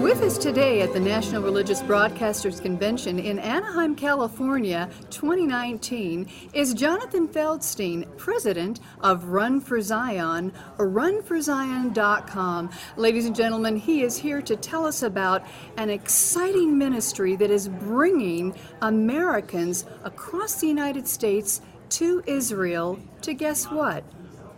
With us today at the National Religious Broadcasters Convention in Anaheim, California 2019 is Jonathan Feldstein, president of Run for Zion, or runforzion.com. Ladies and gentlemen, he is here to tell us about an exciting ministry that is bringing Americans across the United States to Israel to guess what?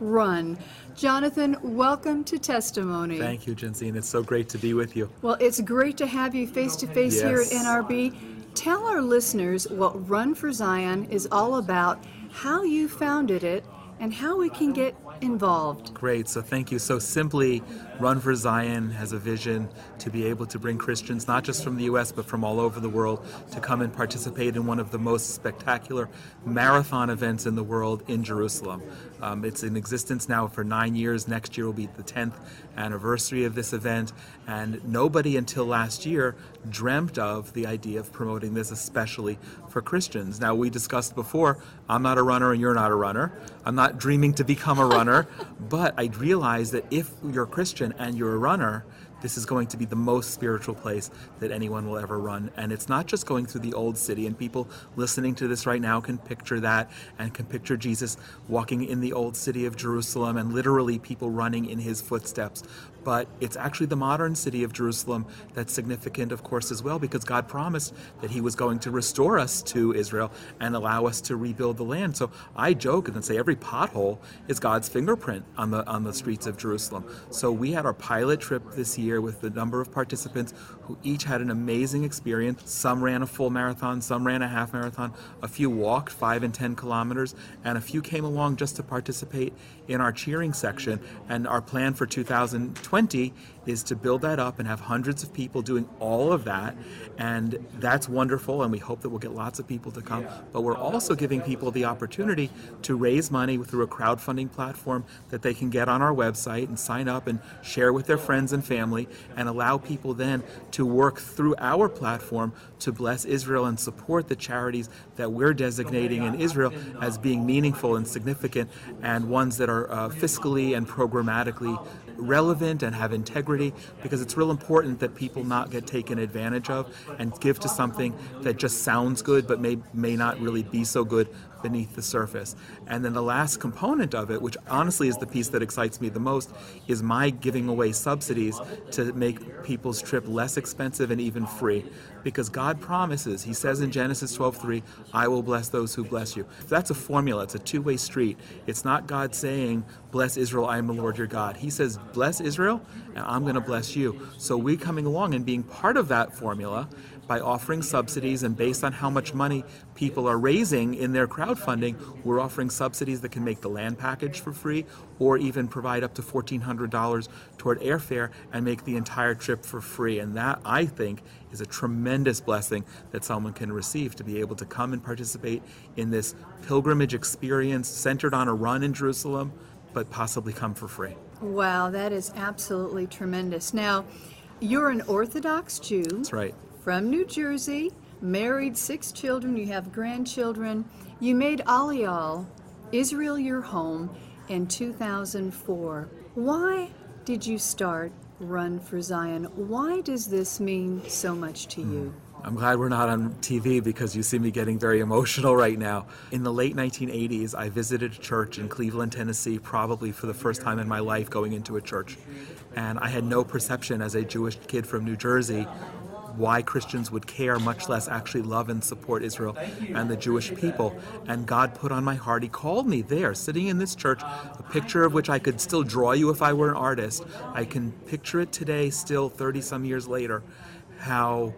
Run. Jonathan, welcome to Testimony. Thank you, Jensine. It's so great to be with you. Well, it's great to have you face to face here at NRB. Tell our listeners what Run for Zion is all about, how you founded it, and how we can get involved. Great. So thank you. So simply, Run for Zion has a vision to be able to bring Christians, not just from the U.S., but from all over the world, to come and participate in one of the most spectacular marathon events in the world in Jerusalem. Um, it's in existence now for nine years. Next year will be the 10th anniversary of this event. And nobody until last year dreamt of the idea of promoting this, especially for Christians. Now, we discussed before, I'm not a runner and you're not a runner. I'm not dreaming to become a runner, but I realized that if you're a Christian and you're a runner, this is going to be the most spiritual place that anyone will ever run. And it's not just going through the old city, and people listening to this right now can picture that and can picture Jesus walking in the old city of Jerusalem and literally people running in his footsteps. But it's actually the modern city of Jerusalem that's significant, of course, as well, because God promised that He was going to restore us to Israel and allow us to rebuild the land. So I joke and say every pothole is God's fingerprint on the on the streets of Jerusalem. So we had our pilot trip this year with the number of participants who each had an amazing experience. Some ran a full marathon, some ran a half marathon, a few walked five and ten kilometers, and a few came along just to participate in our cheering section. And our plan for 2020 is to build that up and have hundreds of people doing all of that. And that's wonderful, and we hope that we'll get lots of people to come. But we're also giving people the opportunity to raise money through a crowdfunding platform that they can get on our website and sign up and share with their friends and family, and allow people then to work through our platform to bless Israel and support the charities that we're designating in Israel as being meaningful and significant and ones that are uh, fiscally and programmatically relevant and have integrity because it's real important that people not get taken advantage of and give to something that just sounds good but may may not really be so good beneath the surface. And then the last component of it, which honestly is the piece that excites me the most, is my giving away subsidies to make people's trip less expensive and even free. Because God promises, He says in Genesis 12:3, I will bless those who bless you. That's a formula, it's a two-way street. It's not God saying, Bless Israel, I am the Lord your God. He says, Bless Israel, and I'm going to bless you. So we coming along and being part of that formula by offering subsidies and based on how much money people are raising in their crowdfunding, we're offering subsidies that can make the land package for free or even provide up to $1,400 toward airfare and make the entire trip for free. And that, I think, is a tremendous blessing that someone can receive to be able to come and participate in this pilgrimage experience centered on a run in Jerusalem, but possibly come for free. Wow, that is absolutely tremendous. Now, you're an Orthodox Jew. That's right. from New Jersey, married, six children, you have grandchildren. You made Aliyah, Israel your home, in 2004. Why did you start Run for Zion? Why does this mean so much to you? I'm glad we're not on TV because you see me getting very emotional right now. In the late 1980s, I visited a church in Cleveland, Tennessee, probably for the first time in my life going into a church. And I had no perception as a Jewish kid from New Jersey why Christians would care, much less actually love and support Israel and the Jewish people. And God put on my heart, He called me there, sitting in this church, a picture of which I could still draw you if I were an artist. I can picture it today, still 30 some years later, how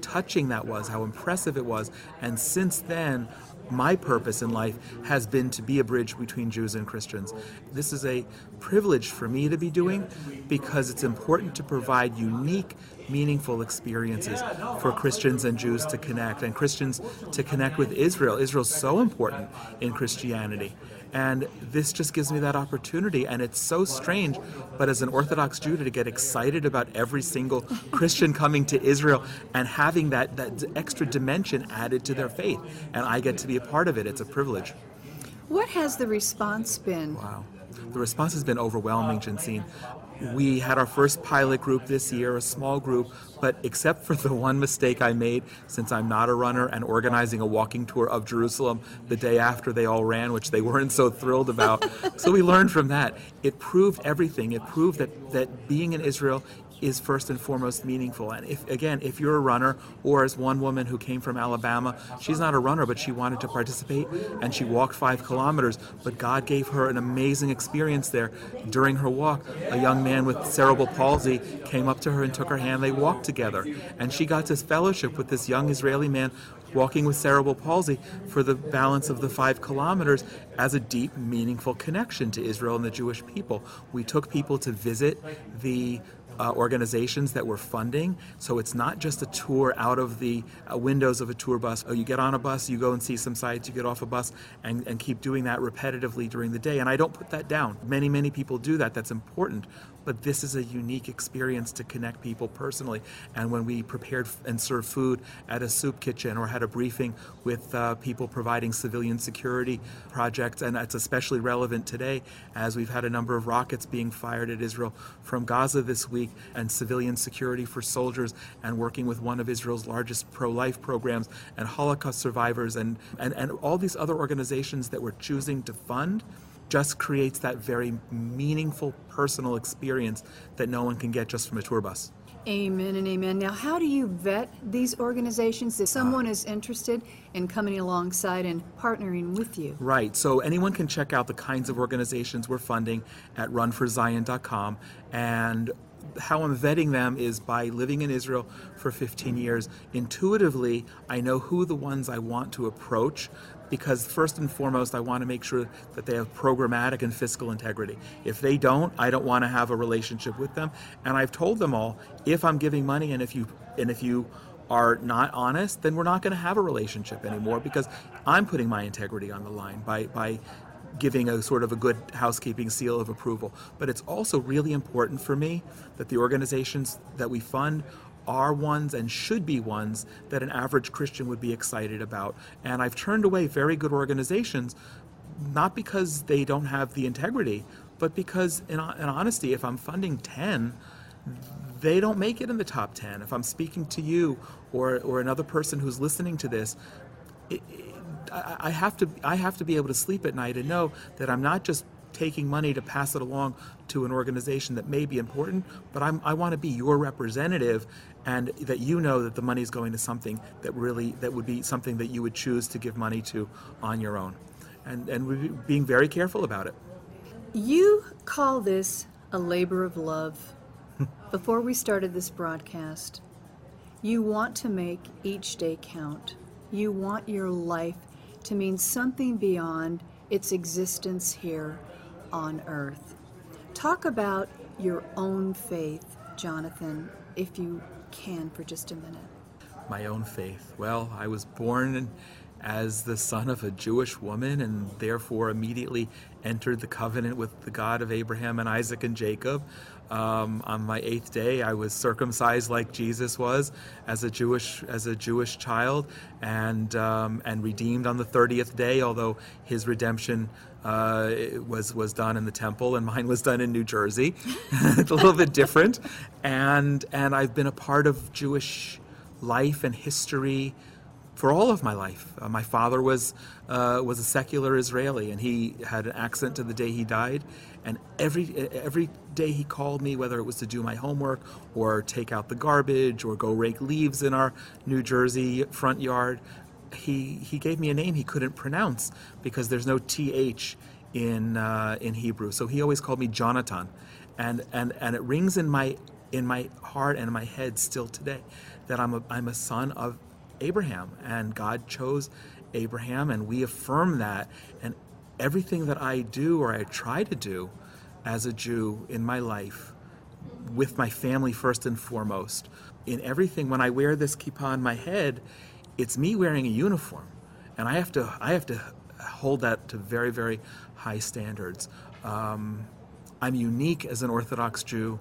touching that was, how impressive it was. And since then, my purpose in life has been to be a bridge between Jews and Christians. This is a privilege for me to be doing because it's important to provide unique, meaningful experiences for Christians and Jews to connect, and Christians to connect with Israel. Israel's so important in Christianity. And this just gives me that opportunity. And it's so strange, but as an Orthodox Jew, to get excited about every single Christian coming to Israel and having that, that extra dimension added to their faith. And I get to be a part of it. It's a privilege. What has the response been? Wow. The response has been overwhelming, Jensine. We had our first pilot group this year, a small group, but except for the one mistake I made, since I'm not a runner, and organizing a walking tour of Jerusalem the day after they all ran, which they weren't so thrilled about. so we learned from that. It proved everything. It proved that, that being in Israel is first and foremost meaningful. And if again, if you're a runner, or as one woman who came from Alabama, she's not a runner, but she wanted to participate, and she walked five kilometers. But God gave her an amazing experience there. During her walk, a young man with cerebral palsy came up to her and took her hand. They walked together, and she got to fellowship with this young Israeli man walking with cerebral palsy for the balance of the five kilometers as a deep, meaningful connection to Israel and the Jewish people. We took people to visit the uh, organizations that we're funding. So it's not just a tour out of the uh, windows of a tour bus. Oh, you get on a bus, you go and see some sites, you get off a bus, and, and keep doing that repetitively during the day. And I don't put that down. Many, many people do that. That's important but this is a unique experience to connect people personally. And when we prepared and served food at a soup kitchen or had a briefing with uh, people providing civilian security projects, and that's especially relevant today as we've had a number of rockets being fired at Israel from Gaza this week, and civilian security for soldiers, and working with one of Israel's largest pro life programs, and Holocaust survivors, and, and, and all these other organizations that we're choosing to fund just creates that very meaningful personal experience that no one can get just from a tour bus. Amen and amen. Now, how do you vet these organizations if someone is interested in coming alongside and partnering with you? Right. So, anyone can check out the kinds of organizations we're funding at runforzion.com. And how I'm vetting them is by living in Israel for 15 years. Intuitively, I know who the ones I want to approach because first and foremost, I want to make sure that they have programmatic and fiscal integrity. If they don't, I don't want to have a relationship with them. And I've told them all, if I'm giving money and if you and if you are not honest, then we're not going to have a relationship anymore because I'm putting my integrity on the line by by giving a sort of a good housekeeping seal of approval. But it's also really important for me that the organizations that we fund are ones and should be ones that an average Christian would be excited about. And I've turned away very good organizations, not because they don't have the integrity, but because, in, in honesty, if I'm funding 10, they don't make it in the top 10. If I'm speaking to you or, or another person who's listening to this, it, I, I have to I have to be able to sleep at night and know that I'm not just taking money to pass it along to an organization that may be important, but I'm, i want to be your representative and that you know that the money is going to something that really that would be something that you would choose to give money to on your own. And and being very careful about it. You call this a labor of love. Before we started this broadcast you want to make each day count. You want your life to mean something beyond its existence here on earth. Talk about your own faith, Jonathan, if you can for just a minute. My own faith. Well, I was born as the son of a Jewish woman and therefore immediately entered the covenant with the God of Abraham and Isaac and Jacob. Um, on my eighth day, I was circumcised like Jesus was as a Jewish as a Jewish child, and um, and redeemed on the thirtieth day. Although his redemption uh, was was done in the temple, and mine was done in New Jersey, it's a little bit different. And and I've been a part of Jewish life and history for all of my life. Uh, my father was uh, was a secular Israeli, and he had an accent to the day he died. And every every day he called me, whether it was to do my homework or take out the garbage or go rake leaves in our New Jersey front yard, he he gave me a name he couldn't pronounce because there's no th in uh, in Hebrew. So he always called me Jonathan, and and and it rings in my in my heart and in my head still today that I'm a I'm a son of Abraham, and God chose Abraham, and we affirm that. And everything that I do or I try to do as a Jew in my life, with my family first and foremost, in everything, when I wear this kippah on my head, it's me wearing a uniform. And I have to, I have to hold that to very, very high standards. Um, I'm unique as an Orthodox Jew.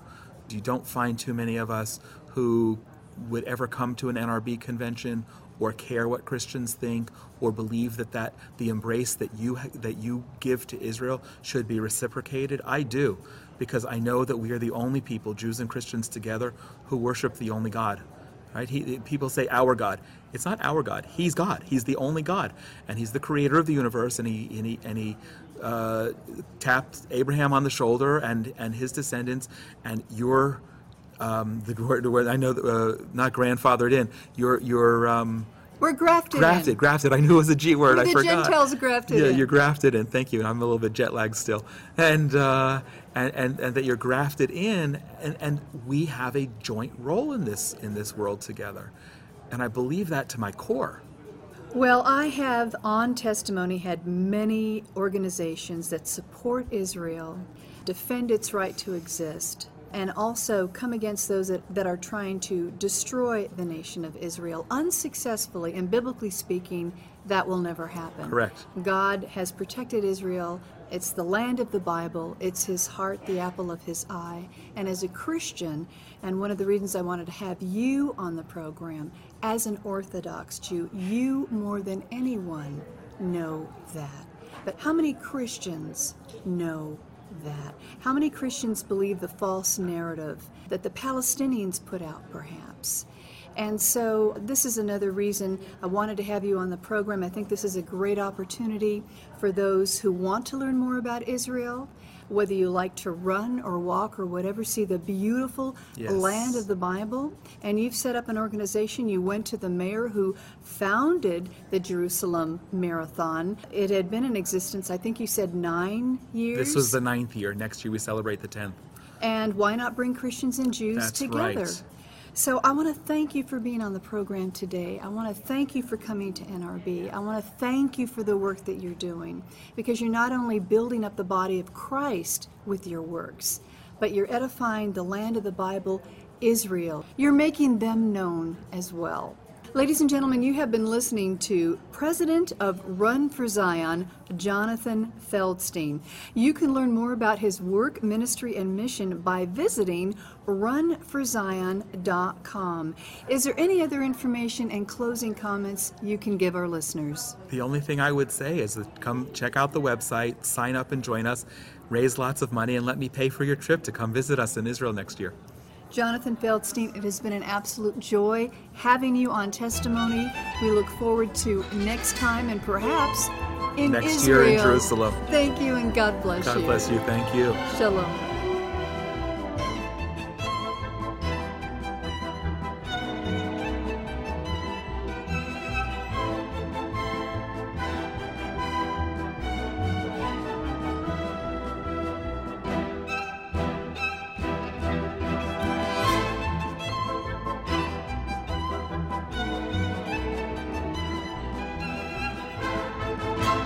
You don't find too many of us who would ever come to an NRB convention or care what Christians think or believe that, that the embrace that you that you give to Israel should be reciprocated. I do because I know that we are the only people, Jews and Christians together, who worship the only God. Right? He, people say our God. It's not our God. He's God. He's the only God, and He's the creator of the universe. And He and He, and he uh, tapped Abraham on the shoulder and and his descendants, and your um, the word I know uh, not grandfathered in. Your your um, we're grafted. Grafted, in. grafted. I knew it was a G word. We're I the forgot. Gentiles grafted. Yeah, in. you're grafted in. Thank you. I'm a little bit jet lagged still, and uh, and, and and that you're grafted in, and and we have a joint role in this in this world together, and I believe that to my core. Well, I have on testimony had many organizations that support Israel, defend its right to exist, and also come against those that, that are trying to destroy the nation of Israel unsuccessfully. And biblically speaking, that will never happen. Correct. God has protected Israel. It's the land of the Bible. It's his heart, the apple of his eye. And as a Christian, and one of the reasons I wanted to have you on the program, as an Orthodox Jew, you more than anyone know that. But how many Christians know that? How many Christians believe the false narrative that the Palestinians put out, perhaps? And so, this is another reason I wanted to have you on the program. I think this is a great opportunity for those who want to learn more about Israel whether you like to run or walk or whatever, see the beautiful yes. land of the Bible. And you've set up an organization. You went to the mayor who founded the Jerusalem Marathon. It had been in existence, I think you said nine years. This was the ninth year. Next year we celebrate the tenth. And why not bring Christians and Jews That's together? Right. So I want to thank you for being on the program today. I want to thank you for coming to NRB. I want to thank you for the work that you're doing because you're not only building up the body of Christ with your works, but you're edifying the land of the Bible, Israel. You're making them known as well. Ladies and gentlemen, you have been listening to President of Run for Zion, Jonathan Feldstein. You can learn more about his work, ministry, and mission by visiting runforzion.com. Is there any other information and closing comments you can give our listeners? The only thing I would say is come check out the website, sign up and join us, raise lots of money, and let me pay for your trip to come visit us in Israel next year. Jonathan Feldstein, it has been an absolute joy having you on testimony. We look forward to next time and perhaps in next Israel. year in Jerusalem. Thank you and God bless God you. God bless you. Thank you. Shalom.